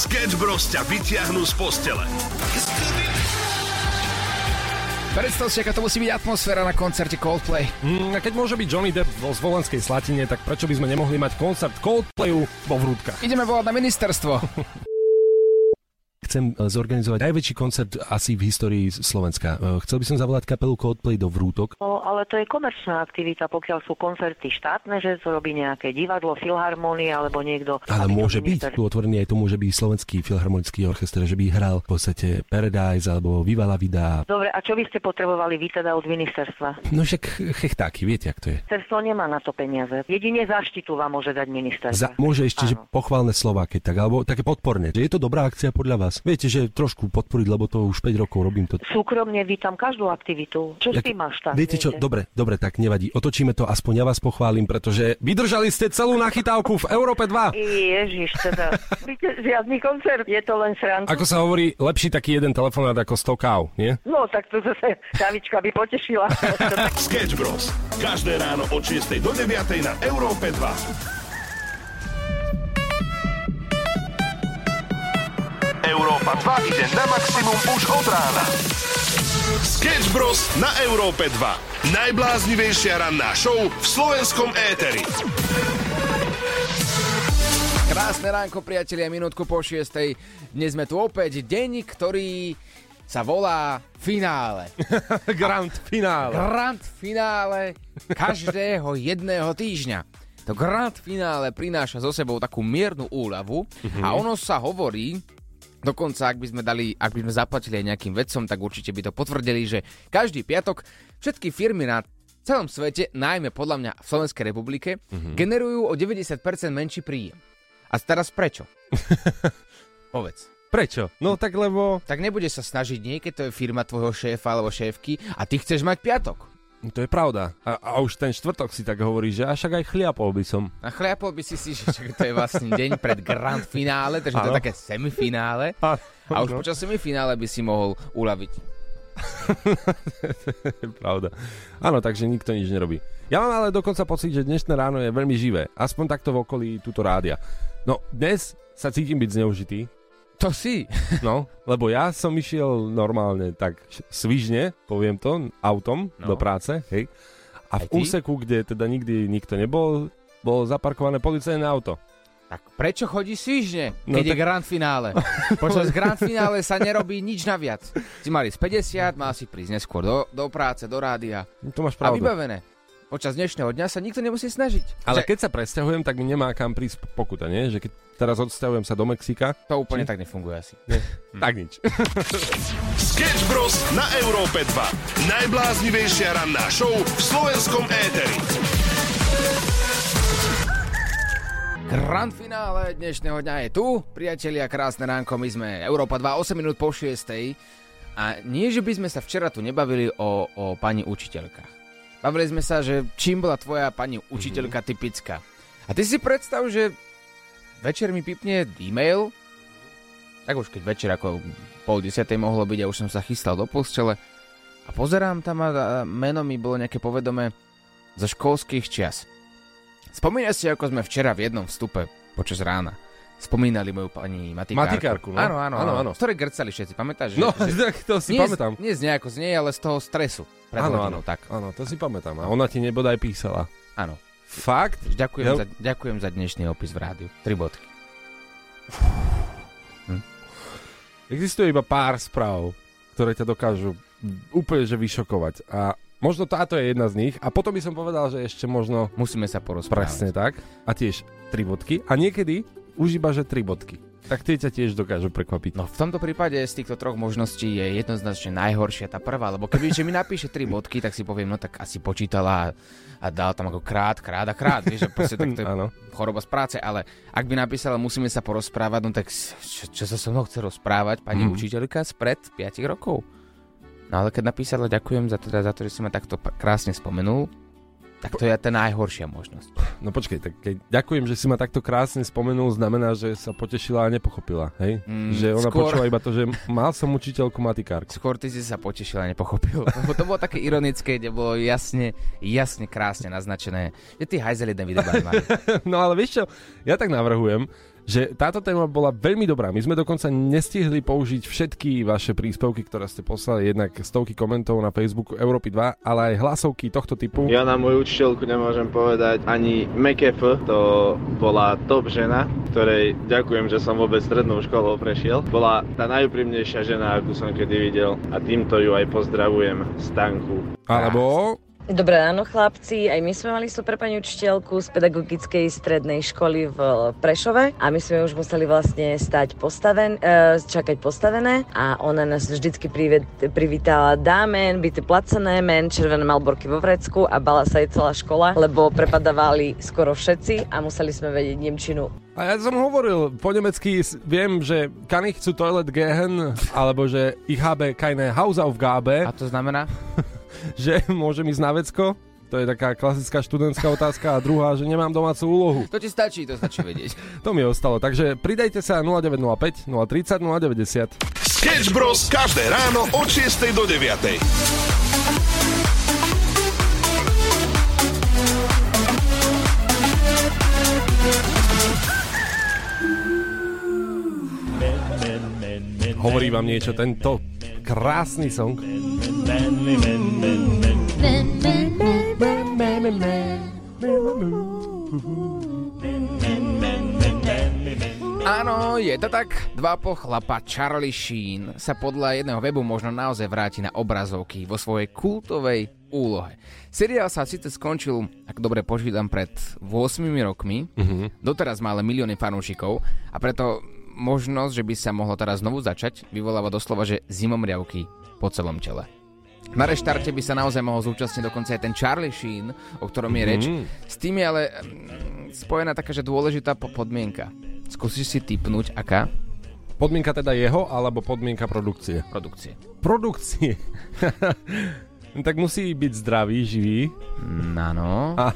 Sketch Bros ťa vyťahnú z postele. Predstav si, aká to musí byť atmosféra na koncerte Coldplay. Mm, a keď môže byť Johnny Depp vo Zvolenskej Slatine, tak prečo by sme nemohli mať koncert Coldplayu vo Vrútkach? Ideme volať na ministerstvo. Chcem e, zorganizovať najväčší koncert asi v histórii Slovenska. E, Chcel by som zavolať kapelu Coldplay do Vrútok. No, ale to je komerčná aktivita, pokiaľ sú koncerty štátne, že to robí nejaké divadlo, filharmónia alebo niekto. Ale môže byť tu otvorený aj to môže byť slovenský filharmonický orchester, že by hral v podstate Paradise alebo Viva la Vida. Dobre, a čo by ste potrebovali vy teda od ministerstva? No však chechtáky, viete, jak to je. Ministerstvo nemá na to peniaze. Jedine zaštitu vám môže dať ministerstvo. Za, môže ešte, že Áno. pochválne slova, keď tak, alebo také podporné. Že je to dobrá akcia podľa vás. Viete, že trošku podporiť, lebo to už 5 rokov robím to. Súkromne vítam každú aktivitu. Čo s Jak- tým máš tak? Viete čo, dobre, dobre, tak nevadí. Otočíme to, aspoň ja vás pochválim, pretože vydržali ste celú nachytávku v Európe 2. Ježiš, teda. Víte, žiadny koncert, je to len sranda. Ako sa hovorí, lepší taký jeden telefonát ako 100 káv, nie? No, tak to zase kávička by potešila. Sketch Bros. Každé ráno od 6 do 9 na Európe 2. Európa 2 ide na maximum už od rána. Sketch Bros. na Európe 2. Najbláznivejšia ranná show v slovenskom éteri. Krásne ránko, priatelia, minútku po šiestej. Dnes sme tu opäť deň, ktorý sa volá finále. Grand finále. Grand finále každého jedného týždňa. To grand finále prináša so sebou takú miernu úľavu a ono sa hovorí, Dokonca, ak by sme dali, ak by sme zaplatili aj nejakým vedcom, tak určite by to potvrdili, že každý piatok všetky firmy na celom svete, najmä podľa mňa v Slovenskej republike, generujú o 90% menší príjem. A teraz prečo? Povedz. Prečo? No tak lebo... Tak nebude sa snažiť nie, keď to je firma tvojho šéfa alebo šéfky a ty chceš mať piatok. To je pravda. A, a už ten štvrtok si tak hovorí, že až aj chliapol by som. A chliapol by si si, že to je vlastne deň pred grand finále, takže to je také semifinále. A už no. počas semifinále by si mohol uľaviť. To je pravda. Áno, takže nikto nič nerobí. Ja mám ale dokonca pocit, že dnešné ráno je veľmi živé. Aspoň takto v okolí túto rádia. No, dnes sa cítim byť zneužitý. To si. No, lebo ja som išiel normálne tak svižne, poviem to, autom No. do práce, hej. A Aj v ty? úseku, kde teda nikdy nikto nebol, bolo zaparkované policajné auto. Tak prečo chodí svižne, No keď je tak- grand finále? Počas grand finále sa nerobí nič naviac. Si mali z 50, mal si prísť neskôr do, do práce, do rádia. To máš A pravdu. vybavené. Počas dnešného dňa sa nikto nemusí snažiť. Ale Že keď sa presťahujem, tak mi nemá kam prísť pokuta, nie? Že keď teraz odsťahujem sa do Mexika, To úplne tak nefunguje asi. tak nič. Sketch Bros. na Európe 2. Najbláznivejšia ranná show v slovenskom éteri. Grand finále dnešného dňa je tu. Priatelia, krásne ránko, my sme Európa 2, 8 minút po 6. A nie, že by sme sa včera tu nebavili o, o pani učiteľkách. Bavili sme sa, že čím bola tvoja pani učiteľka typická. A ty si predstav, že večer mi pipne e-mail, tak už keď večer ako pol desiatej mohlo byť a už som sa chystal do postele a pozerám tam a a meno mi bolo nejaké povedomé zo školských čias. Spomínaš si, ako sme včera v jednom vstupe počas rána spomínali moju pani matikárku. Matikárku, no. Áno, áno, Áno, áno. Z ktorej grcali všetci, pamätáš? No, že, že, tak to si nie, pamätám. Z, nie z nejako z nej, ale z toho stresu. Pred Áno, áno. tak. Áno, to si pamätám. A ona ti nebodaj písala. Áno. Fakt? Ďakujem, Jo. za, ďakujem za dnešný opis v rádiu. Tri bodky. Existuje iba pár správ, ktoré ťa dokážu úplne že vyšokovať. A možno táto je jedna z nich. A potom by som povedal, že ešte možno Musíme sa porozprávať. presne tak. A tiež tri bodky. A niekedy už iba, že tri bodky. Tak tie ťa tiež dokážu prekvapiť. No v tomto prípade z týchto troch možností je jednoznačne najhoršia tá prvá, lebo keby že mi napíše tri bodky, tak si poviem, no tak asi počítala a, a dal tam ako krát, krát a krát, vieš, že proste tak to je choroba z práce, ale ak by napísala, musíme sa porozprávať, no tak čo, čo sa so mnou chce rozprávať pani Mhm. učiteľka spred 5 rokov? No ale keď napísala, ďakujem za, teda, za to, že si ma takto krásne spomenul, tak to je tá najhoršia možnosť. No počkej, tak keď ďakujem, že si ma takto krásne spomenul, znamená, že sa potešila a nepochopila, hej? Mm, že ona skôr- počula iba to, že mal som učiteľku matikárku. Skôr ty si sa potešil a nepochopil. Lebo to bolo také ironické, kde bolo jasne, jasne, krásne naznačené, že ty hajzel jeden videobaj mali. No ale vieš čo, ja tak navrhujem, že táto téma bola veľmi dobrá. My sme dokonca nestihli použiť všetky vaše príspevky, ktoré ste poslali, jednak stovky komentov na Facebooku Európy 2, ale aj hlasovky tohto typu. Ja na moju učiteľku nemôžem povedať ani MKF, to bola top žena, ktorej ďakujem, že som vôbec strednou školou prešiel. Bola tá najúprimnejšia žena, akú som kedy videl a týmto ju aj pozdravujem z tanku. Alebo Dobré ráno chlapci, aj my sme mali super pani učiteľku z pedagogickej strednej školy v Prešove a my sme už museli vlastne stať postaven, e, čakať postavené a ona nás vždycky privet, privítala dámen, byty placené, men, červené malborky vo vrecku a bala sa aj celá škola, lebo prepadávali skoro všetci a museli sme vedieť Nemčinu a ja som hovoril po nemecky, viem, že kann ich zu toilet gehen, alebo že ich habe keine Hausaufgabe. A to znamená? že môžem ísť na vecko? To je taká klasická študentská otázka. A druhá, že nemám domácu úlohu. To ti stačí, to stačí vedieť. to mi ostalo. Takže pridajte sa 0905 030 090. Sketch Bros. každé ráno od 6 do 9. Hovorí vám niečo tento krásny song? Áno, je to tak. Dva po chlapa Charlie Sheen sa podľa jedného webu možno naozaj vráti na obrazovky vo svojej kultovej úlohe. Seriál sa síce skončil, ak dobre počítam, pred 8 rokmi, mm-hmm. doteraz má ale milióny fanúšikov a preto možnosť, že by sa mohlo teraz znovu začať, vyvoláva doslova, že zimomriavky po celom tele. Na reštarte by sa naozaj mohol zúčastniť dokonca aj ten Charlie Sheen, o ktorom je reč. Mm. S tým je ale mm, spojená taká, že dôležitá podmienka. Skúsiš si typnúť, aká? Podmienka teda jeho, alebo podmienka produkcie? Produkcie. Produkcie. tak musí byť zdravý, živý. Áno. A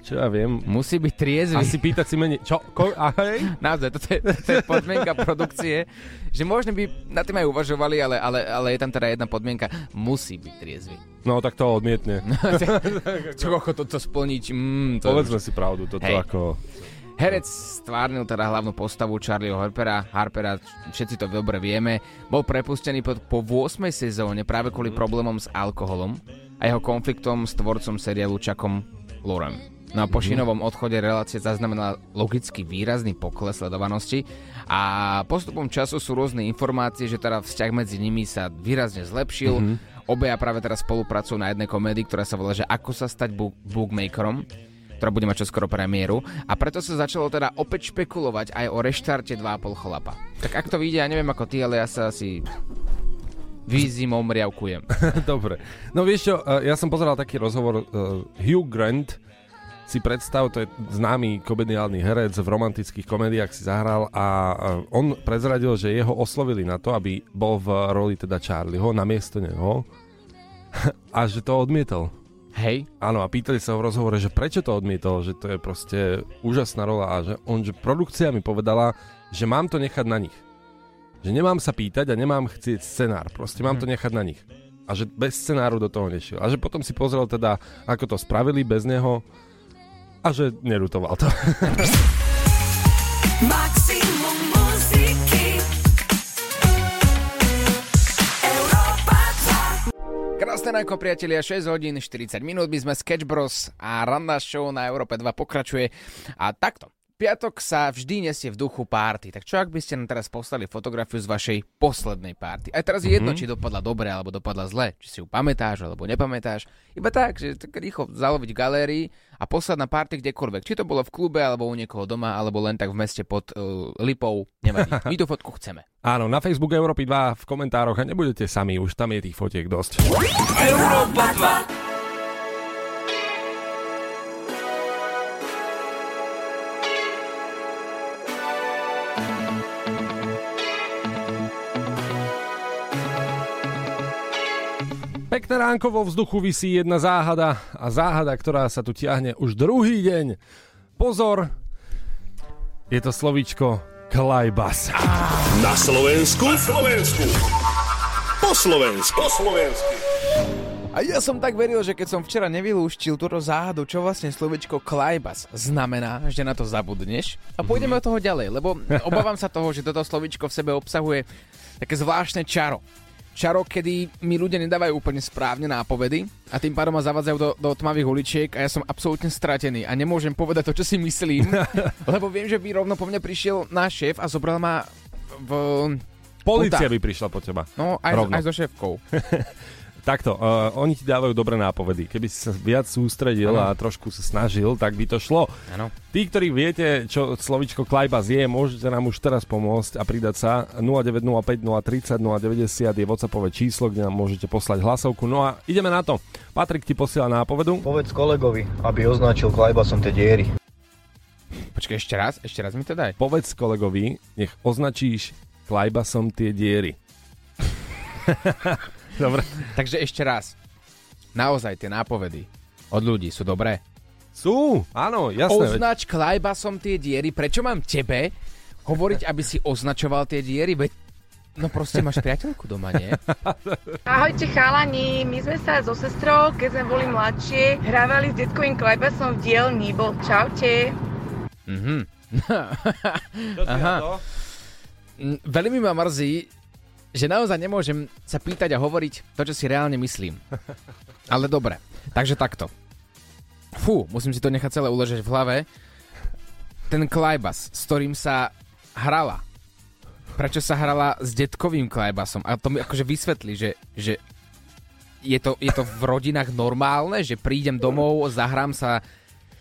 čo ja viem. Musí byť triezvy. Asi pýtať si menej. Čo? Ko? Ahoj? Naozaj, toto je, to je podmienka produkcie, že možno by na tým aj uvažovali, ale, ale, ale je tam teda jedna podmienka. Musí byť triezvy. No tak to odmietne. čo ako toto splniť? Mm, to Povedzme už... si pravdu, toto hey. ako... Herec stvárnil teda hlavnú postavu Charlieho Harpera, Harpera, všetci to dobre vieme, bol prepustený po, po 8. sezóne práve kvôli problémom s alkoholom a jeho konfliktom s tvorcom seriálu Chuckom Lorem. No a po Šinovom odchode relácie zaznamenala logicky výrazný pokles sledovanosti a postupom času sú rôzne informácie, že teda vzťah medzi nimi sa výrazne zlepšil. Mm-hmm. Obeja práve teraz spolupracujú na jednej komédii, ktorá sa volá, že Ako sa stať book- bookmakerom ktorá bude mať čoskoro premiéru. A preto sa začalo teda opäť špekulovať aj o reštarte 2,5 chlapa. Tak ak to vyjde, ja neviem ako ty, ale ja sa asi výzimom riavkujem. Dobre. No vieš čo, eh, ja som pozeral taký rozhovor uh, Hugh Grant, si predstav, to je známy komediálny herec, v romantických komédiách si zahral a on prezradil, že jeho oslovili na to, aby bol v roli teda Charlieho namiesto neho a že to odmietol. Hej. Áno, a pýtali sa ho v rozhovore, že prečo to odmietol, že to je proste úžasná rola a že on, že produkcia mi povedala, že mám to nechať na nich. Že nemám sa pýtať a nemám chcieť scenár, proste mám to mhm. nechať na nich. A že bez scenáru do toho nešiel. A že potom si pozrel teda, ako to spravili bez neho a že nerutoval to. Krásne ránko, priatelia, 6 hodín 40 minút, my sme Sketch Bros a Ranna Show na Európe 2 pokračuje. A takto piatok sa vždy nesie v duchu párty. Tak čo ak by ste nám teraz poslali fotografiu z vašej poslednej párty? Aj teraz je jedno, mm-hmm. či dopadla dobre alebo dopadla zle. Či si ju pamätáš alebo nepamätáš. Iba tak, že tak rýchlo zaloviť galérii a poslať na párty kdekoľvek. Či to bolo v klube alebo u niekoho doma alebo len tak v meste pod uh, Lipou. Nevadí. My tú fotku chceme. Áno, na Facebook Európy 2 v komentároch a nebudete sami, už tam je tých fotiek dosť. Európa 2 Pekné ránko vo vzduchu vysí jedna záhada a záhada, ktorá sa tu tiahne už druhý deň. Pozor, je to slovíčko klajbas. Na Slovensku? Na Slovensku. Po Slovensku. Po Slovensku. A ja som tak veril, že keď som včera nevylúštil túto záhadu, čo vlastne slovičko klajbas znamená, že na to zabudneš a pôjdeme od toho ďalej, lebo obávam sa toho, že toto slovičko v sebe obsahuje také zvláštne čaro. Čaro, kedy mi ľudia nedávajú úplne správne nápovedy a tým pádom ma zavádzajú do, do tmavých uličiek a ja som absolútne stratený a nemôžem povedať to, čo si myslím, lebo viem, že by rovno po mne prišiel náš šéf a zobral ma v... Polícia by prišla po teba. No, aj, Rovno. aj so šéfkou. Takto, uh, oni ti dávajú dobré nápovedy. Keby si sa viac sústredil Áno. a trošku sa snažil, tak by to šlo. Áno. Tí, ktorí viete, čo slovičko Klajbas je, môžete nám už teraz pomôcť a pridať sa 0905 030 090 je WhatsAppové číslo, kde nám môžete poslať hlasovku. No a ideme na to. Patrik ti posiela nápovedu. Povedz kolegovi, aby označil klajbasom tie diery. Počkaj, ešte raz, ešte raz mi to daj. Povedz kolegovi, nech označíš Klajbasom tie diery. Dobre. Takže ešte raz. Naozaj tie nápovedy od ľudí sú dobré. Sú, áno, jasné. Označ klajbasom tie diery. Prečo mám tebe hovoriť, aby si označoval tie diery? Veď No proste máš priateľku doma, nie? Ahojte chalani, my sme sa so sestrou, keď sme boli mladšie, hrávali s detkovým klajbasom v dielni, bol čaute. Mhm. Aha. Mm, Veľmi ma mrzí, že naozaj nemôžem sa pýtať a hovoriť to, čo si reálne myslím. Ale dobre, takže takto. Fú, musím si to nechať celé uležať v hlave. Ten klajbas, s ktorým sa hrala, prečo sa hrala s detkovým klajbasom? A to mi akože vysvetlí, že, že je, to, je to v rodinách normálne, že prídem domov, zahrám sa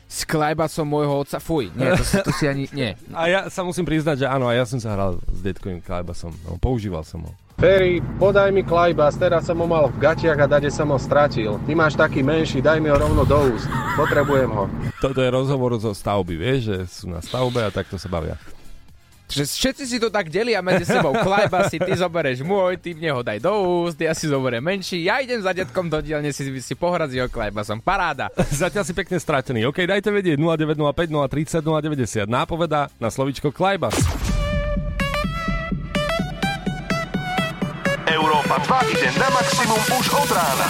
s klajbasom môjho otca. Fuj, nie, to, si- to si ani... Nie, A ja sa musím priznať, že áno, a ja som sa hral s detkovým Klajbasom. No, používal som ho. Ferry, podaj mi klajbas, teraz som ho mal v gatiach a dade som ho stratil. Ty máš taký menší, daj mi ho rovno do úst. Potrebujem ho. Toto je rozhovor zo stavby, vieš, že sú na stavbe a takto sa bavia. Že všetci si to tak delia medzi sebou. Klajba si, ty zobereš môj, ty mne ho daj do úst, ja si zoberiem menší, ja idem za detkom do dielne si, si pohrať s jeho klajbasom. Paráda. Zatiaľ si pekne stratený. OK, dajte vedieť 0905 030 090. Nápoveda na slovičko Klajbas. Európa 2 ide na maximum už od rána.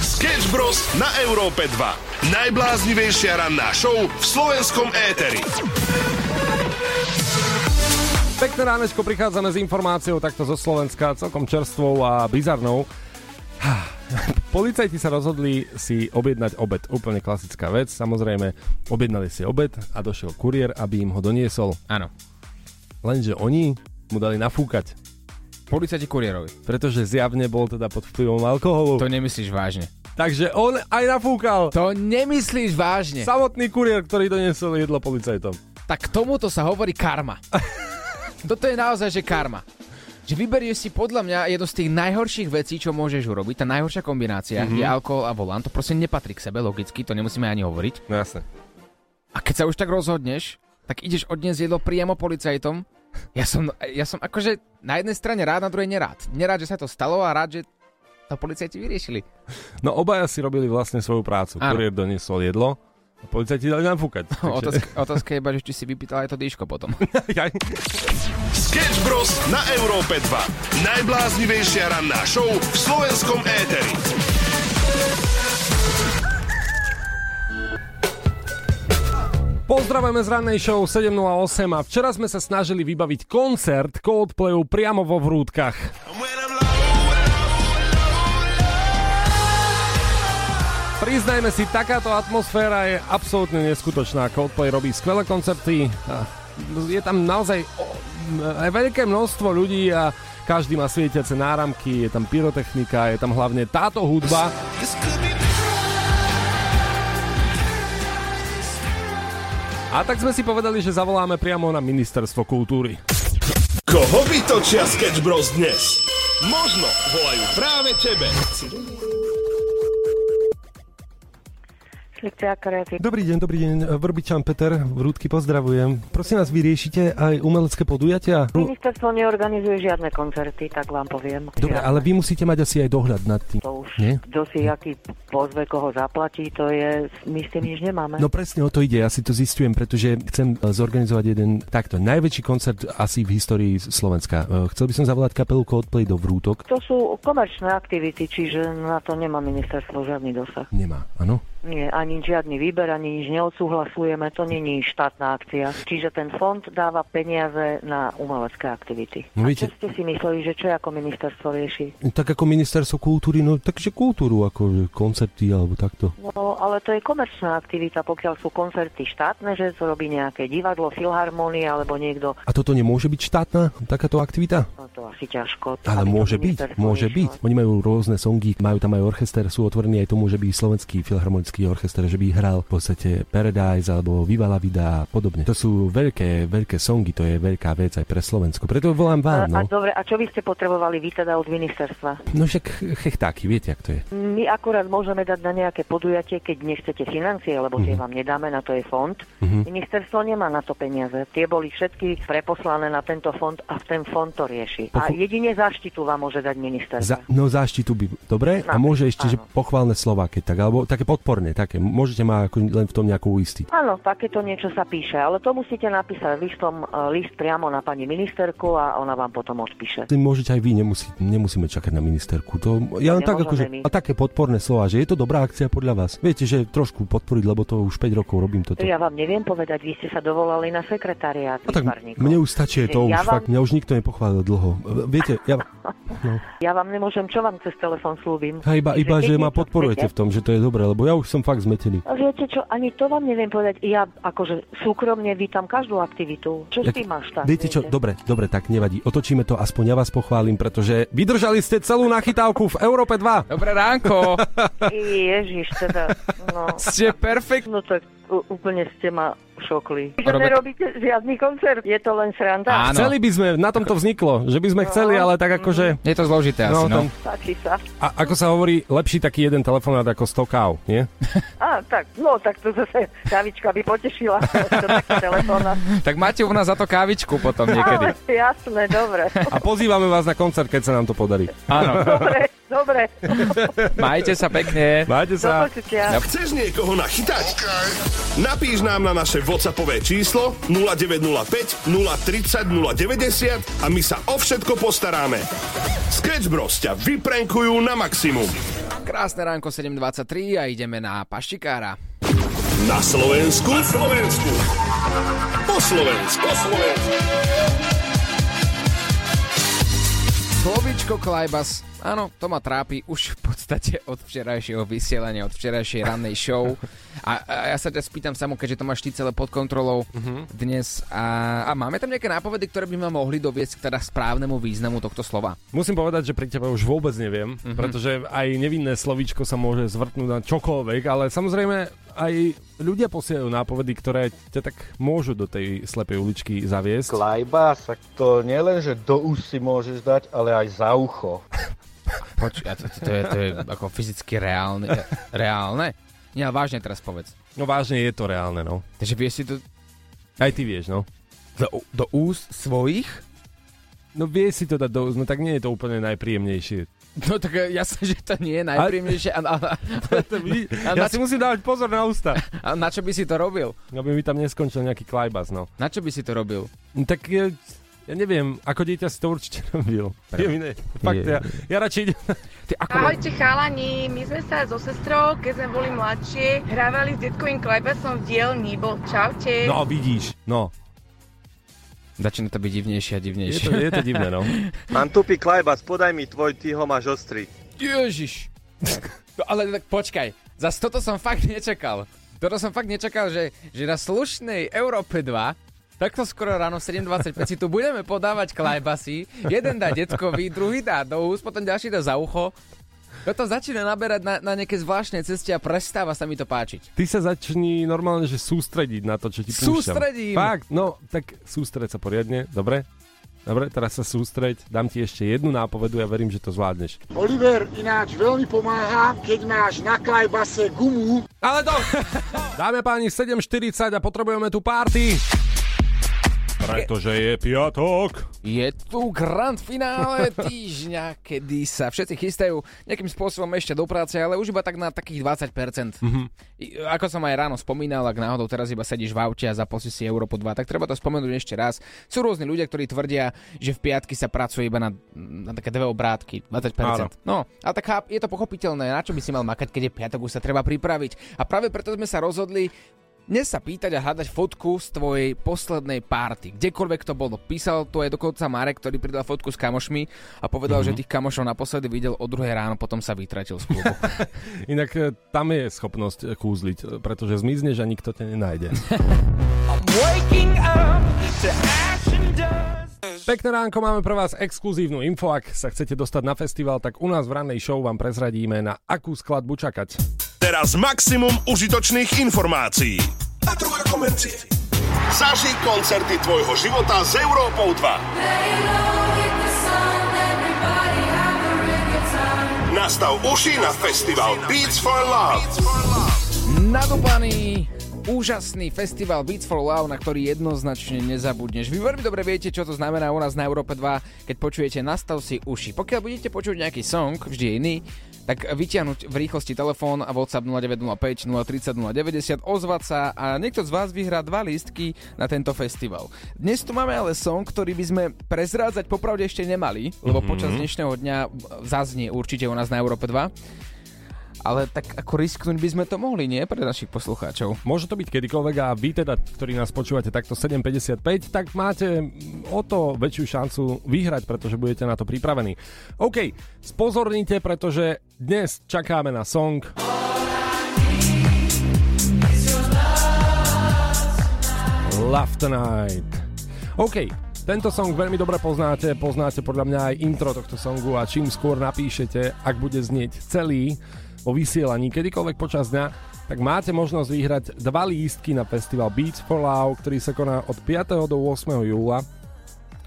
Sketch Bros. na Európe 2. Najbláznivejšia ranná show v slovenskom éteri. Pekné ránečko, prichádzame s informáciou takto zo Slovenska, celkom čerstvou a bizarnou. Policajti sa rozhodli si objednať obed. Úplne klasická vec. Samozrejme, objednali si obed a došiel kuriér, aby im ho doniesol. Áno. Lenže oni mu dali nafúkať, Policajti kuriérovi. pretože zjavne bol teda pod vplyvom alkoholu. To nemyslíš vážne. Takže on aj nafúkal. To nemyslíš vážne. Samotný kuriér, ktorý doniesol jedlo policajtom. Tak tomuto sa hovorí karma. Toto je naozaj, že karma. Že vyberieš si podľa mňa jedno z tých najhorších vecí, čo môžeš urobiť. Tá najhoršia kombinácia mm-hmm. je alkohol a volant. To proste nepatrí k sebe, logicky, to nemusíme ani hovoriť. No jasne. A keď sa už tak rozhodneš, tak ideš odniesť jedlo priamo policajtom. Ja som, ja som akože na jednej strane rád, na druhej nerád. Nerád, že sa to stalo a rád, že to policajti vyriešili. No obaja si robili vlastne svoju prácu. Áno. Kuriér doniesol jedlo a policajti dali nafúkať. Takže- Otázka, otázka je iba, že či si vypýtal aj to dýško potom. Sketch Bros. na Európe 2. Najbláznivejšia ranná show v slovenskom éteri. Pozdravujeme z rannej show 7.08 a včera sme sa snažili vybaviť koncert Coldplayu priamo vo vrútkach. Priznajme si, takáto atmosféra je absolútne neskutočná. Coldplay robí skvelé koncerty. a Je tam naozaj aj veľké množstvo ľudí a každý má svietiace náramky, je tam pyrotechnika, je tam hlavne táto hudba. A tak sme si povedali, že zavoláme priamo na ministerstvo kultúry. Koho vytočia Sketch Bros dnes? Možno volajú práve tebe. Dobrý deň, dobrý deň. Vrbičan Peter, Vrúdky pozdravujem. Prosím vás, vy riešite aj umelecké podujatia? Ministerstvo neorganizuje žiadne koncerty, tak vám poviem. Dobre, ale vy musíte mať asi aj dohľad nad tým. To už, Nie? kto si aký pozve, koho zaplatí, to je, my s tým nič nemáme. No presne o to ide, ja si to zistujem, pretože chcem e, zorganizovať jeden takto najväčší koncert asi v histórii Slovenska. E, Chcel by som zavolať kapelu Coldplay do Vrútok. To sú komerčné aktivity, čiže na to nemá ministerstvo žiadny dosah. Nemá, áno? Nie, ani žiadny výber, ani nič neodsúhlasujeme, to není štátna akcia. Čiže ten fond dáva peniaze na umelecké aktivity. No A viete- čo ste si mysleli, že čo ako ministerstvo rieši? Tak ako ministerstvo kultúry, no takže kultúru, ako koncerty alebo takto. No, ale to je komerčná aktivita, pokiaľ sú koncerty štátne, že to robí nejaké divadlo, filharmónia alebo niekto. A toto nemôže byť štátna takáto aktivita? No to asi ťažko. Ale môže byť, môže byť. Oni majú rôzne songy, majú tam aj orchester, sú otvorení aj to môže byť slovenský filharmonický orchester, že by hral v podstate Paradise alebo Viva la Vida a podobne. To sú veľké, veľké songy, to je veľká vec aj pre Slovensko. Preto volám vám, A, a no. dobre, a čo by ste potrebovali vy teda od ministerstva? No však chechtáky, viete, jak to je. My akurát môžeme dať na nejaké podujatie, keď nechcete financie, lebo tie vám nedáme, na to je fond. Mhm. Ministerstvo nemá na to peniaze. Tie boli všetky preposlané na tento fond a ten fond to rieši. A Pochu- jedine záštitu vám môže dať ministerstvo. Za, no záštitu by, dobre? A No, môže ešte, že áno. pochválne slova, keď tak, alebo také podporné, také. Môžete ma ako len v tom nejako uistiť. Áno, takéto niečo sa píše, ale to musíte napísať listom, e, list priamo na pani ministerku a ona vám potom odpíše. Môžete aj vy, nemusí, nemusíme čakať na ministerku. To, ja len tak Nemôžeme akože, my. a také podporné slova, že je to dobrá akcia podľa vás. Viete, že trošku podporiť, lebo to už 5 rokov robím toto. Ja vám neviem povedať, vy ste sa dovolali na sekretariát. No tak mne už stačí to, Ja už vám- fakt, mňa už nikto nepochválil dlho. Viete, ja, no, Ja vám nemôžem, čo vám cez telefón slúbim. a iba, iba, keď že ma podporujete v tom, že to je dobré, lebo ja už som fakt zmetený. A Viete čo, ani to vám neviem povedať. Ja akože súkromne vítam každú aktivitu. Čo s Jak- tým máš tak? Viete čo, dobre, dobre, tak nevadí. Otočíme to, aspoň ja vás pochválim, pretože vydržali ste celú nachytávku v Európe 2. Dobré ránko. Ježiš, teda, no. Ste perfekt. No tak úplne ste ma šokli. Že Robe- nerobíte žiadny koncert, je to len sranda. Áno. Chceli by sme, na tom to vzniklo, že by sme chceli, ale tak akože... Je to zložité asi, no. tam- Páči sa. a ako sa hovorí, lepší taký jeden telefonát ako 100 káv, nie? Á, tak, no tak to zase kávička by potešila. Tak máte u nás za to kávičku potom niekedy. Á, jasné, dobre. A pozývame vás na koncert, keď sa nám to podarí. Áno. Dobre, dobre. Majte sa pekne. Majte sa. počutia. Chceš niekoho nachytať? Napíš nám na naše WhatsAppové číslo 0905 030 090 a my sa o všetko postaráme. Sketch Bros ťa vyprenkujú na maximum. Krásne ránko 7.23 a ideme na paštikára. Na Slovensku. Na Slovensku. Po Slovensku. Po Slovensku. Slovíčko Klajbas. Áno, to ma trápi už v podstate od včerajšieho vysielania, od včerajšej rannej show. A, a ja sa ťa spýtam samo, keďže to máš ty celé pod kontrolou dnes. A, a máme tam nejaké nápovedy, ktoré by ma mohli doviesť k teda správnemu významu tohto slova? Musím povedať, že pri tebe už vôbec neviem, Mhm. pretože aj nevinné slovíčko sa môže zvrtnúť na čokoľvek, ale samozrejme aj ľudia posielajú nápovedy, ktoré ťa tak môžu do tej slepej uličky zaviesť. Klajba, tak to nielen, že do úst si môžeš dať, ale aj za ucho. Počkaj, to, to, to, je, to je ako fyzicky reálne. reálne? Nie, ale vážne teraz povedz. No vážne je to reálne, no. Takže vieš si to Aj ty vieš, no. do, do úst svojich? No vieš si to dať do úst, no tak nie je to úplne najpríjemnejšie. No tak e, jasne, že to nie je najpríjemnejšie. A, a, a, a, Ja na, si musím dávať pozor na ústa, a na čo by si to robil? aby mi tam neskončil nejaký klajbas, no. Na čo by si to robil? No Tak ja, ja neviem, ako dieťa si to určite robil. Je ne, fakt, Je. ja, ja radšej idem Ty ako... Ahojte chalani, my sme sa so sestrou, keď sme boli mladšie, hrávali s detkovým klebesom v dielni, bol čaute. No vidíš, no. Začína to byť divnejšie a Je divnejšie. to, je to divné, no. Mám tupý klajbas, podaj mi tvoj, ty ho máš ostrý. Ježiš. No, ale tak počkaj, zas toto som fakt nečakal. Toto som fakt nečakal, že, že na slušnej Európe 2 takto skoro ráno 7.25 si tu budeme podávať klajbasy. Jeden dá detkovi, druhý dá do úst, potom ďalší dá za ucho. Toto začína naberať na, na nejaké zvláštne ceste a prestáva sa mi to páčiť. Ty sa začni normálne, že sústrediť na to, čo ti púšťam. Sústredím. Fakt, no, tak sústred sa poriadne, dobre? Dobre, teraz sa sústreď, dám ti ešte jednu nápovedu a verím, že to zvládneš. Oliver ináč veľmi pomáha, keď máš na klajbase gumu. Ale to... Dáme páni 7.40 a potrebujeme tu party. Pretože je piatok. Je tu grand finále týždňa, kedy sa všetci chystajú nejakým spôsobom ešte do práce, ale už iba tak na takých 20%. Mm-hmm. Ako som aj ráno spomínal, ak náhodou teraz iba sedíš v aute a zaposlí si Európu 2, tak treba to spomenúť ešte raz. Sú rôzni ľudia, ktorí tvrdia, že v piatky sa pracuje iba na, na také dve obrátky, 20%. Áno. No, a tak je to pochopiteľné, na čo by si mal makať, keď je piatok, už sa treba pripraviť. A práve preto sme sa rozhodli dnes sa pýtať a hľadať fotku z tvojej poslednej párty. Kdekoľvek to bolo. Písal to aj dokonca Marek, ktorý pridal fotku s kamošmi a povedal, mm-hmm. že tých kamošov naposledy videl o druhé ráno, potom sa vytratil z klubu. Inak e, tam je schopnosť kúzliť, pretože zmizneš a nikto ťa nenájde. Pekné ránko, máme pre vás exkluzívnu info. Ak sa chcete dostať na festival, tak u nás v rannej show vám prezradíme, na akú skladbu čakať. Teraz maximum užitočných informácií. A druhé komercie. Zaži koncerty tvojho života s Európou 2. Nastav uši na festival Beats for Love. Nadupaný úžasný festival Beats for Love, na ktorý jednoznačne nezabudneš. Vy veľmi dobre viete, čo to znamená u nás na Európe 2, keď počujete Nastav si uši. Pokiaľ budete počuť nejaký song, vždy iný, tak vyťahnuť v rýchlosti telefón a WhatsApp 0905 030 090, ozvať sa a niekto z vás vyhrá dva lístky na tento festival. Dnes tu máme ale song, ktorý by sme prezrádzať popravde ešte nemali, lebo mm-hmm. počas dnešného dňa zaznie určite u nás na Európe 2 ale tak ako risknúť by sme to mohli, nie? Pre našich poslucháčov. Môže to byť kedykoľvek a vy teda, ktorí nás počúvate takto 7.55, tak máte o to väčšiu šancu vyhrať, pretože budete na to pripravení. OK, spozornite, pretože dnes čakáme na song. Love Tonight. OK, tento song veľmi dobre poznáte, poznáte podľa mňa aj intro tohto songu a čím skôr napíšete, ak bude znieť celý, vo vysielaní kedykoľvek počas dňa, tak máte možnosť vyhrať dva lístky na festival Beats for Love, ktorý sa koná od 5. do 8. júla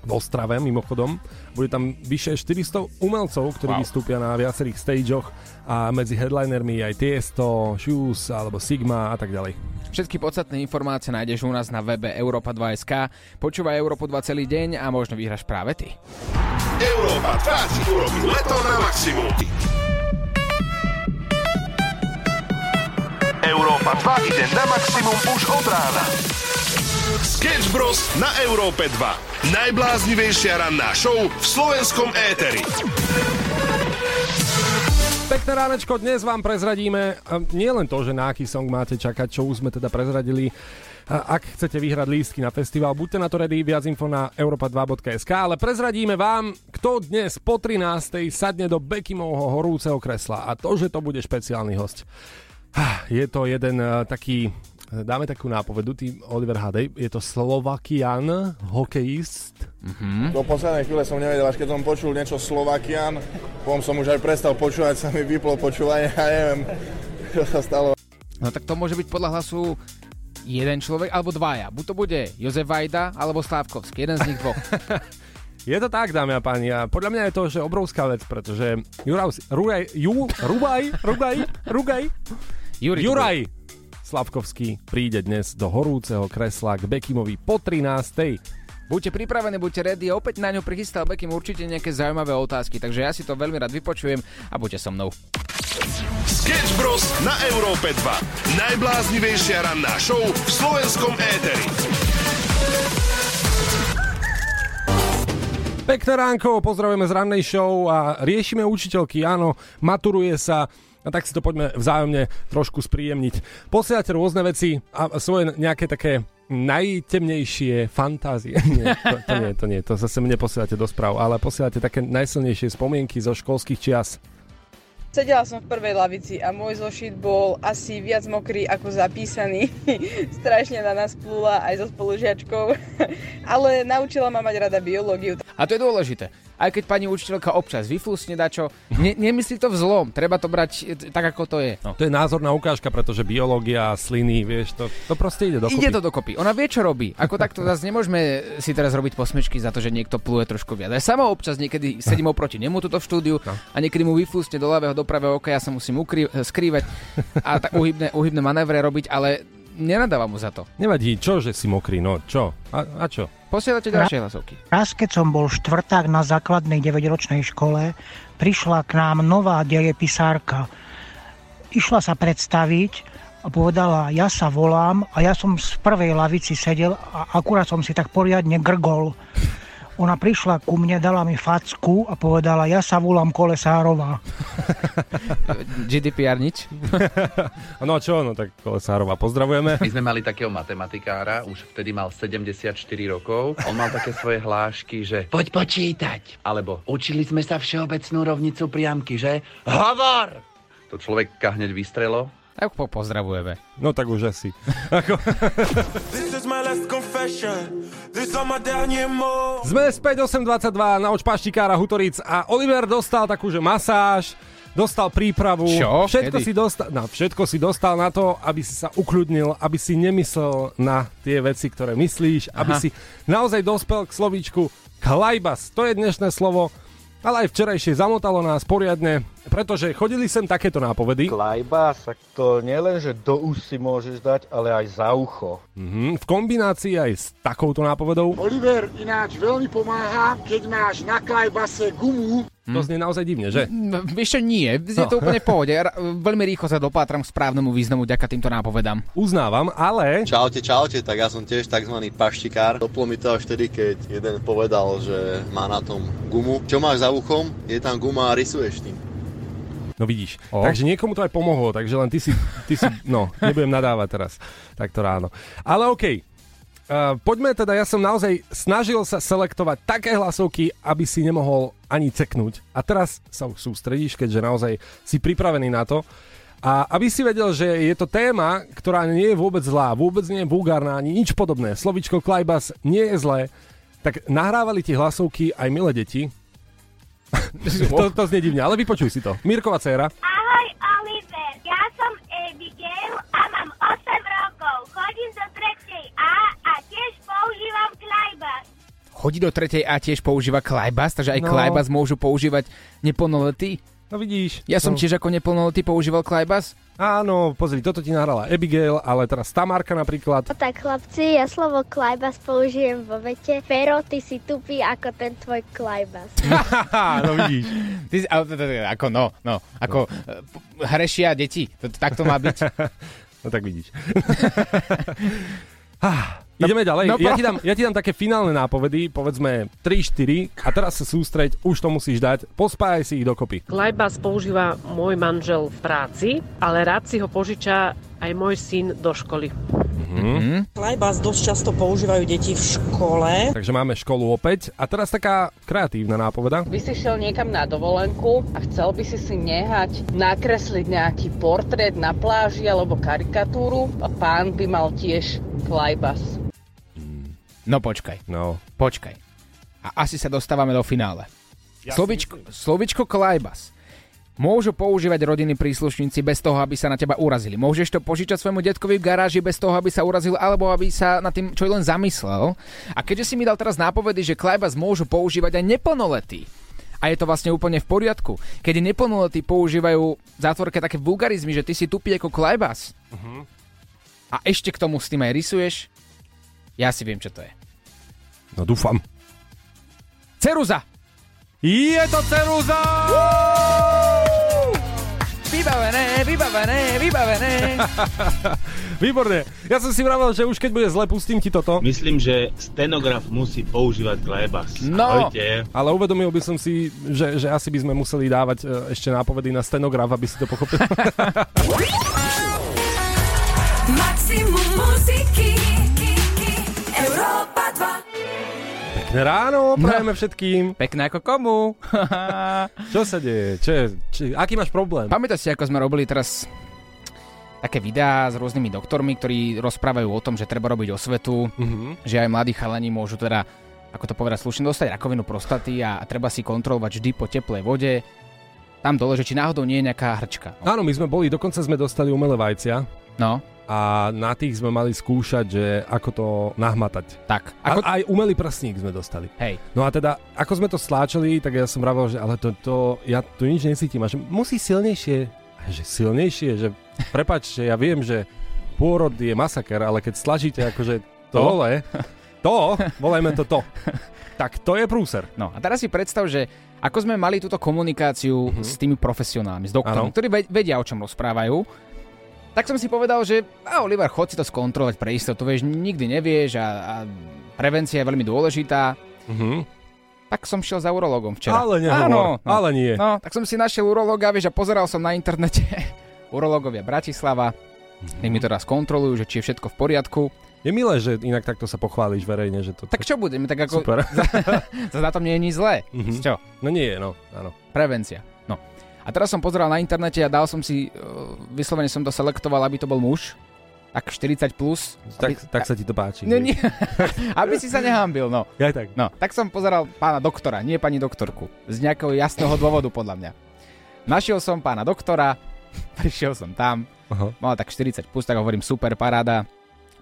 v Ostrave mimochodom. Bude tam vyše 400 umelcov, ktorí wow. vystúpia na viacerých stageoch a medzi headlinermi aj Tiesto, Shoes alebo Sigma a tak ďalej. Všetky podstatné informácie nájdeš u nás na webe Europa2.sk. Počúvaj Európu 2 celý deň a možno vyhraš práve ty. Európa 2 ti urobí leto na maximum. Európa 2 ide na maximum už od rána. Sketch Bros. na Európe 2. Najbláznivejšia ranná show v slovenskom éteri. Pekné ránečko, dnes vám prezradíme nie len to, že na aký song máte čakať, čo už sme teda prezradili, ak chcete vyhrať lístky na festival, buďte na to ready, viac info na europa2.sk, ale prezradíme vám, kto dnes po 13. sadne do Bekimovho horúceho kresla a to, že to bude špeciálny host. Je to jeden uh, taký, dáme takú nápovedu, tým Oliver Hadej, je to Slovakian, hokejist. Mm-hmm. Do poslednej chvíle som nevedel, až keď som počul niečo Slovakian, potom som už aj prestal počúvať, sa mi vyplo počúvanie a neviem, čo sa stalo. No tak to môže byť podľa hlasu jeden človek alebo dvaja. Buď to bude Jozef Vajda alebo Slávkovský, jeden z nich dvoch. Je to tak, dámy a páni. A podľa mňa je to že obrovská vec, pretože Juraj, Rugaj, Ju, Rubaj, Rugaj, Rugaj, Juri, Juraj Slavkovský príde dnes do horúceho kresla k Bekimovi po 13. Buďte pripravení, buďte ready. Opäť na ňu prichystal Bekim určite nejaké zaujímavé otázky, takže ja si to veľmi rád vypočujem a buďte so mnou. Sketch Bros. na Európe 2. Najbláznivejšia ranná show v slovenskom éteri. Pekné ránko, pozdravujeme z rannej show a riešime učiteľky. Áno, maturuje sa, a tak si to poďme vzájomne trošku spríjemniť. Posielate rôzne veci a svoje nejaké také najtemnejšie fantázie. Nie, to, to nie, to nie, to zase mne posielate do správ, ale posielate také najsilnejšie spomienky zo školských čias. Sedela som v prvej lavici a môj zošit bol asi viac mokrý ako zapísaný. Strašne na nás plula aj so spolužiačkou, ale naučila ma mať rada biológiu. A to je dôležité. Aj keď pani učiteľka občas vyflusne dačo, ne, nemyslí to vzlom, treba to brať e, tak, ako to je. No. To je názorná ukážka, pretože biológia, sliny, vieš, to, to proste ide dokopy. Ide to dokopy. Ona vie, čo robí. Ako takto zase nemôžeme si teraz robiť posmečky za to, že niekto pluje trošku viac. Ja sama občas niekedy sedím oproti nemu tuto v štúdiu No. a niekedy mu vyflusne do ľavého, do pravého oka, ja sa musím ukry- skrývať a tak uhybné, uhybné manévre robiť, ale nenadávam mu za to. Nevadí, čo, že si mokrý, no čo? A, a čo? Posielate ďalšie hlasovky. Raz, keď som bol štvrták na základnej 9-ročnej škole, prišla k nám nová dejepisárka. Išla sa predstaviť a povedala, ja sa volám a ja som z prvej lavici sedel a akurát som si tak poriadne grgol. Ona prišla ku mne, dala mi facku a povedala, ja sa volám Kolesárová. GDPR nič? no a čo, no tak Kolesárová, pozdravujeme. My sme mali takého matematikára, už vtedy mal 74 rokov. On mal také svoje hlášky, že poď počítať. Alebo učili sme sa všeobecnú rovnicu priamky, že? Hovor! To človeka hneď vystrelo. Tak po pozdravujeme. No tak už asi. This mots. Sme späť 8.22 na očpaštikára Hutoric a Oliver dostal takú, že masáž, dostal prípravu. Čo? Všetko Kedy? si, dostal, no, všetko si dostal na to, aby si sa ukľudnil, aby si nemyslel na tie veci, ktoré myslíš, aby Aha. si naozaj dospel k slovíčku klajbas. To je dnešné slovo, ale aj včerajšie zamotalo nás poriadne, pretože chodili sem takéto nápovedy. Klajbas, tak to nielen, že do úst si môžeš dať, ale aj za ucho. Mhm, v kombinácii aj s takouto nápovedou. Oliver ináč veľmi pomáha, keď máš na klajbase gumu. To znie naozaj divne, že? No, Vieš čo, nie. Je to úplne v pohode. Veľmi rýchlo sa dopátram k správnemu významu ďaká týmto nápovedám. Uznávam, ale... Čaute, čaute, tak ja som tiež tzv. paštikár. Doplo mi to až vtedy, keď jeden povedal, že má na tom gumu. Čo máš za uchom? Je tam guma a rysuješ tým. No vidíš. O. Takže niekomu to aj pomohlo, takže len ty si, ty si no, nebudem nadávať teraz, takto ráno. Ale okej. Uh, poďme teda, ja som naozaj snažil sa selektovať také hlasovky, aby si nemohol ani ceknúť. A teraz sa už sústredíš, keďže naozaj si pripravený na to. A aby si vedel, že je to téma, ktorá nie je vôbec zlá, vôbec nie je vulgárna, ani nič podobné. Slovičko Klajbas nie je zlé, tak nahrávali ti hlasovky aj milé deti. to, to znie divne, ale vypočuj si to. Mirková dcéra. Ahoj Oliver, Chodí do tretej A tiež používa Klajbas, takže aj No. Klajbas môžu používať neplnoletí. No vidíš. Ja som no. tiež ako neplnoletý používal Klajbas. Áno, pozri, toto ti nahrala Abigail, ale teraz Tamárka napríklad. No tak chlapci, ja slovo Klajbas použijem vo vete. Pero, ty si tupý ako ten tvoj Klajbas. No vidíš. Ty, si- ako no, no, ako no. hrešia deti. Tak to má byť. No tak vidíš. Ah, Ideme ďalej. no ja, ti dám, ja ti dám také finálne nápovedy, povedzme 3-4 a teraz sa sústreď, už to musíš dať, pospájaj si ich dokopy. Klajbas používa môj manžel v práci, ale rád si ho požiča aj môj syn do školy. Mhm. Klajbas dosť často používajú deti v škole. Takže máme školu opäť a teraz taká kreatívna nápoveda. By si šiel niekam na dovolenku a chcel by si si nehať nakresliť nejaký portrét na pláži alebo karikatúru a pán by mal tiež klajbas. No počkaj. No. Počkaj. A asi sa dostávame do finále. Slovičko, slovičko klajbas. Môžu používať rodiny príslušníci bez toho, aby sa na teba urazili. Môžeš to požičať svojmu detkovi v garáži bez toho, aby sa urazil, alebo aby sa na tým čo len zamyslel. A keďže si mi dal teraz nápovedy, že klajbas môžu používať aj neplnoletí, a je to vlastne úplne v poriadku. Keď neplnoletí používajú v zátvorke také vulgarizmy, že ty si tupý ako klajbas Mhm. a ešte k tomu s tým aj rysuješ, ja si viem, čo to je. No dúfam. Ceruza! Je to Ceruza! Vybavené, vybavené, vybavené. Výborne. Ja som si vravel, že už keď bude zle, pustím ti toto. Myslím, že stenograf musí používať klebas. No, Ahojte. ale uvedomil by som si, že, že asi by sme museli dávať e, ešte nápovedy na stenograf, aby si to pochopil. Pekné ráno, prajeme všetkým. Pekné ako komu. Čo sa deje? Čo je, či, aký máš problém? Pamätáš si, ako sme robili teraz také videá s rôznymi doktormi, ktorí rozprávajú o tom, že treba robiť osvetu, Mhm. že aj mladí chalani môžu teda, ako to povedať slušne, dostať rakovinu prostaty a, a treba si kontrolovať vždy po teplej vode. Tam dole, že či náhodou nie je nejaká hrčka. Áno, my sme boli, dokonca sme dostali umelé vajcia. No. A na tých sme mali skúšať, že ako to nahmatať. Tak. Ako... A, aj umelý prsník sme dostali. Hej. No a teda, ako sme to sláčali, tak ja som vravel, že ale to, to ja tu nič necítim. A že musí silnejšie. Že silnejšie, že prepač, že ja viem, že pôrod je masaker, ale keď slažíte akože dole, to, volajme to to, tak to je prúser. No a teraz si predstav, že ako sme mali túto komunikáciu Mhm. s tými profesionálmi, s doktormi, Áno. ktorí ve- vedia, o čom rozprávajú, tak som si povedal, že a Oliver, chod si to skontrolovať pre istotu, vieš, nikdy nevieš a, a prevencia je veľmi dôležitá. Mhm. Tak som šiel za urologom včera. Ale nehovor, Áno, no. ale nie. No, tak som si našiel urologa, vieš, a pozeral som na internete urologovia Bratislava, Mhm. nech mi to raz kontrolujú, že či je všetko v poriadku. Je milé, že inak takto sa pochváliš verejne, že to... Tak čo budeme, tak ako... Super. Za na tom nie je nič zlé. Mhm. Čo? No nie, no, áno. Prevencia. No. A teraz som pozeral na internete a dal som si, uh, vyslovene som to selektoval, aby to bol muž, tak 40 plus. Tak, tak sa ti to páči. No nie, aby si sa nehámbil, no. Ja tak. No, tak som pozeral pána doktora, nie pani doktorku. Z nejakého jasného dôvodu, podľa mňa. Našiel som pána doktora, prišiel som tam, Aha. mal tak 40 plus, tak hovorím super, paráda.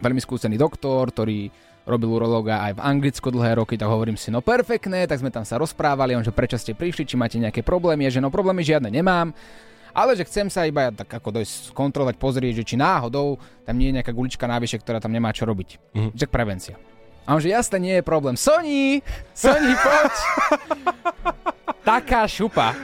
Veľmi skúsený doktor, ktorý robil urológa aj v Anglicku dlhé roky, tak hovorím si, no perfektné, tak sme tam sa rozprávali, on, že prečo ste prišli, či máte nejaké problémy, je, že no problémy žiadne nemám, ale že chcem sa iba tak ako dojsť kontrolovať, pozrieť, že či náhodou tam nie je nejaká gulička návyše, ktorá tam nemá čo robiť. Mhm. Že prevencia. A on, že jasne, nie je problém. Soni, Soni, poď! Taká šupa.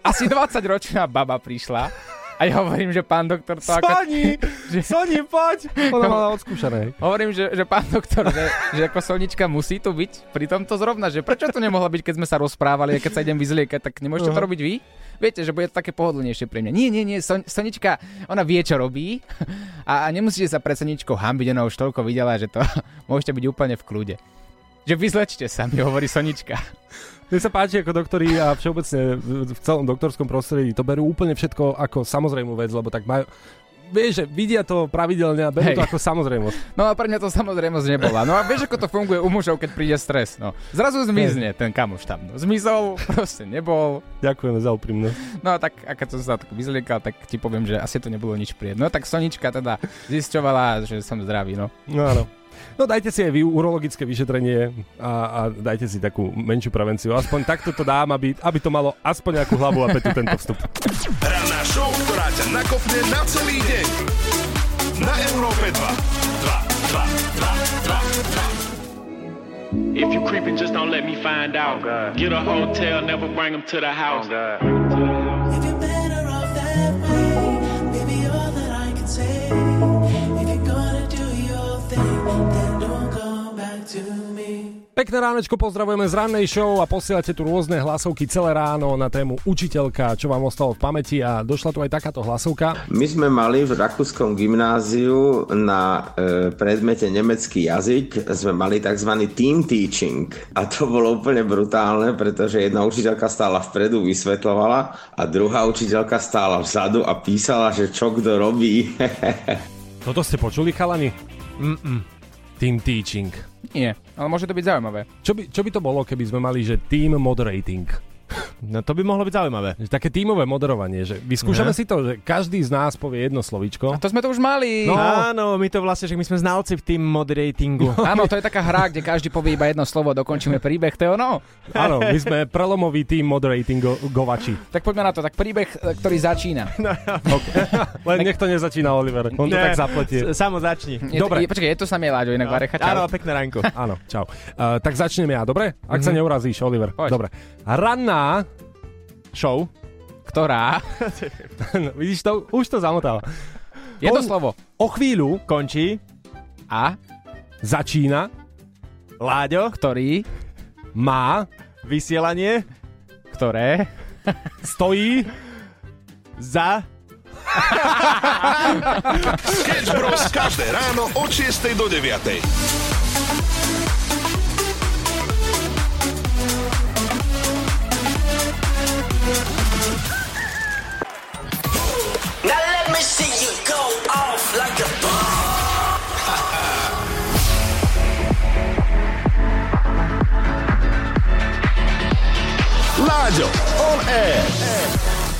Asi 20 ročná baba prišla a ja hovorím, že pán doktor to ako... Soni, že... Soni, poď! Ona mala odskúšané. Hovorím, že, že pán doktor, že, že ako Sonička musí tu byť pri tomto zrovna, že prečo to nemohla byť, keď sme sa rozprávali a keď sa idem vyzliekať, tak nemôžete to Aha. robiť vy? Viete, že bude to také pohodlnejšie pre mňa. Nie, nie, nie, Son, Sonička, ona vie, čo robí a, a nemusíte sa pred Soničkou hambiť, ona už toľko videla, že to môžete byť úplne v kľude. Že vyzlečte sa, mi hovorí Sonička. Mne sa páči, ako doktori a všeobecne v celom doktorskom prostredí to berú úplne všetko ako samozrejmú vec, lebo tak majú... Vieš, že vidia to pravidelne a berú Hej. to ako samozrejmosť. No a pre mňa to samozrejmosť nebola. No a vieš, ako to funguje u mužov, keď príde stres. No. Zrazu zmizne ten kamoš tam. No. Zmizol, proste nebol. Ďakujeme za úprimnosť. No a tak, a keď som sa tak vyzliekal, tak ti poviem, že asi to nebolo nič príjemné. No tak Sonička teda zisťovala, že som zdravý, no. No áno. No dajte si aj vy urologické vyšetrenie a, a dajte si takú menšiu prevenciu. Aspoň takto to dám, aby, aby to malo aspoň nejakú hlavu a petu tento vstup. Ranná show, ktorá ťa nakopne na celý deň. Na Európe 2. 2, 2, 2, 2, 2. If you creeping, just don't let me find out. Get a hotel, never bring them to the house. Pekné ránečko, pozdravujeme z rannej show a posielate tu rôzne hlasovky celé ráno na tému učiteľka, čo vám ostalo v pamäti a došla tu aj takáto hlasovka. My sme mali v rakúskom gymnáziu na e, predmete nemecký jazyk, sme mali tzv. team teaching a to bolo úplne brutálne, pretože jedna učiteľka stála vpredu, vysvetľovala a druhá učiteľka stála vzadu a písala, že čo kto robí. Toto ste počuli, chalani? Mm-mm. Team teaching. Nie, ale môže to byť zaujímavé. Čo by, čo by to bolo, keby sme mali, že team moderating? No to by mohlo byť zaujímavé. Že Také tímové moderovanie, že vyskúšame si to, že každý z nás povie jedno slovíčko. A to sme to už mali. No. Áno, my to vlastne, že my sme znalci v tým moderatingu. Áno, to je taká hra, kde každý povie iba jedno slovo, dokončíme príbeh, to je ono. Áno, my sme prelomový tým moderatingovači. Tak poďme na to, tak príbeh, e, ktorý začína. Len nech to nezačína Oliver, on to tak zapletie. Samo začni. Je, Dobre. Je, počkaj, je to samé Láďo, inak Varecha, čau. Áno, pekné ránko. Áno, čau. Uh, tak začnem ja, dobre? Ak sa Mhm. neurazíš, Oliver. Poď. Dobre. Ranná Show. Ktorá? no, vidíš to? Už to zamotáva. Jedno On slovo. O chvíľu Končí. A? začína, Láďo. Ktorý? má, Vysielanie. Ktoré? stojí, Za. Sketch Bros. každé ráno od 6 do 9.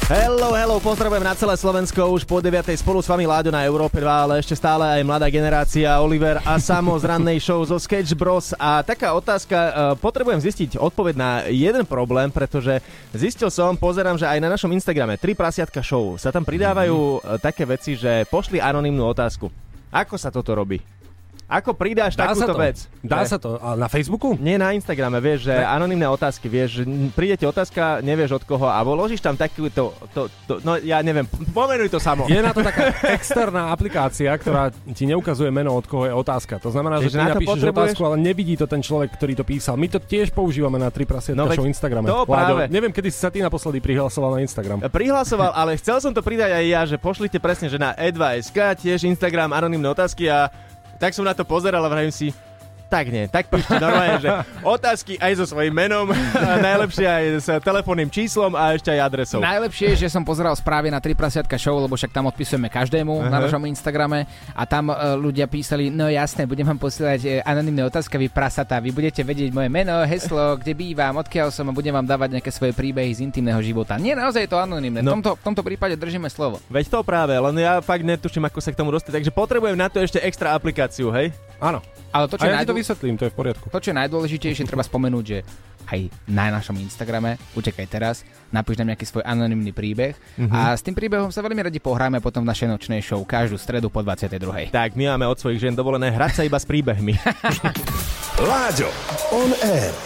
Hello, hello, pozdravujem na celé Slovensko už po 9. spolu s vami Láďo na Európe 2, ale ešte stále aj mladá generácia Oliver a Samo z rannej show zo Sketch Bros. A taká otázka, e, potrebujem zistiť odpoveď na jeden problém, pretože zistil som, pozerám, že aj na našom Instagrame 3 prasiatka show sa tam pridávajú e, také veci, že pošli anonymnú otázku. Ako sa toto robí? Ako pridáš Dá sa takúto to? vec? Dá Že- sa to? A na Facebooku? nie na Instagrame, vieš, že anonimné otázky, vieš, príde ti otázka, nevieš od koho a vložíš tam takúto, to, to, no ja neviem, pomenuj to samo. Je na to taká externá aplikácia, ktorá ti neukazuje meno, od koho je otázka. To znamená, Čiže že ty na napíšeš otázku, ale nevidí to ten človek, ktorý to písal. My to tiež používame na 3 prasietka No show Instagrame. to práve. neviem, kedy si sa ty naposledy prihlasoval na Instagram. Prihlasoval, ale chcel som to pridať aj ja, že pošlite presne, že na E2SK, tiež Instagram, anonimné otázky a tak som na to pozeral a vravím si, tak nie, tak píšte normálne, že otázky aj so svojím menom, a najlepšie aj s telefónnym číslom a ešte aj adresou. Najlepšie je, že som pozeral správy na 3 prasiatka show, lebo však tam odpisujeme každému na Aha. našom Instagrame a tam e, ľudia písali, no jasné, budem vám posielať e, anonimné otázky, vy prasatá, vy budete vedieť moje meno, heslo, kde bývam, odkiaľ som a budem vám dávať nejaké svoje príbehy z intimného života. Nie, naozaj je to anonimné. No. V, tomto, v tomto prípade držíme slovo. Veď to práve, len ja fakt netuším, ako sa k tomu dostať, takže potrebujem na to ešte extra aplikáciu, hej? Áno. Ale to, čo A ja ti to najdô- vysvetlím, to je v poriadku. To, čo je najdôležitejšie, treba spomenúť, že aj na našom Instagrame, utekaj teraz, napíš nám nejaký svoj anonymný príbeh Mhm. a s tým príbehom sa veľmi radi pohráme potom v našej nočnej show každú stredu po 22. Tak, my máme od svojich žien dovolené hrať sa iba s príbehmi. Láďo, on air.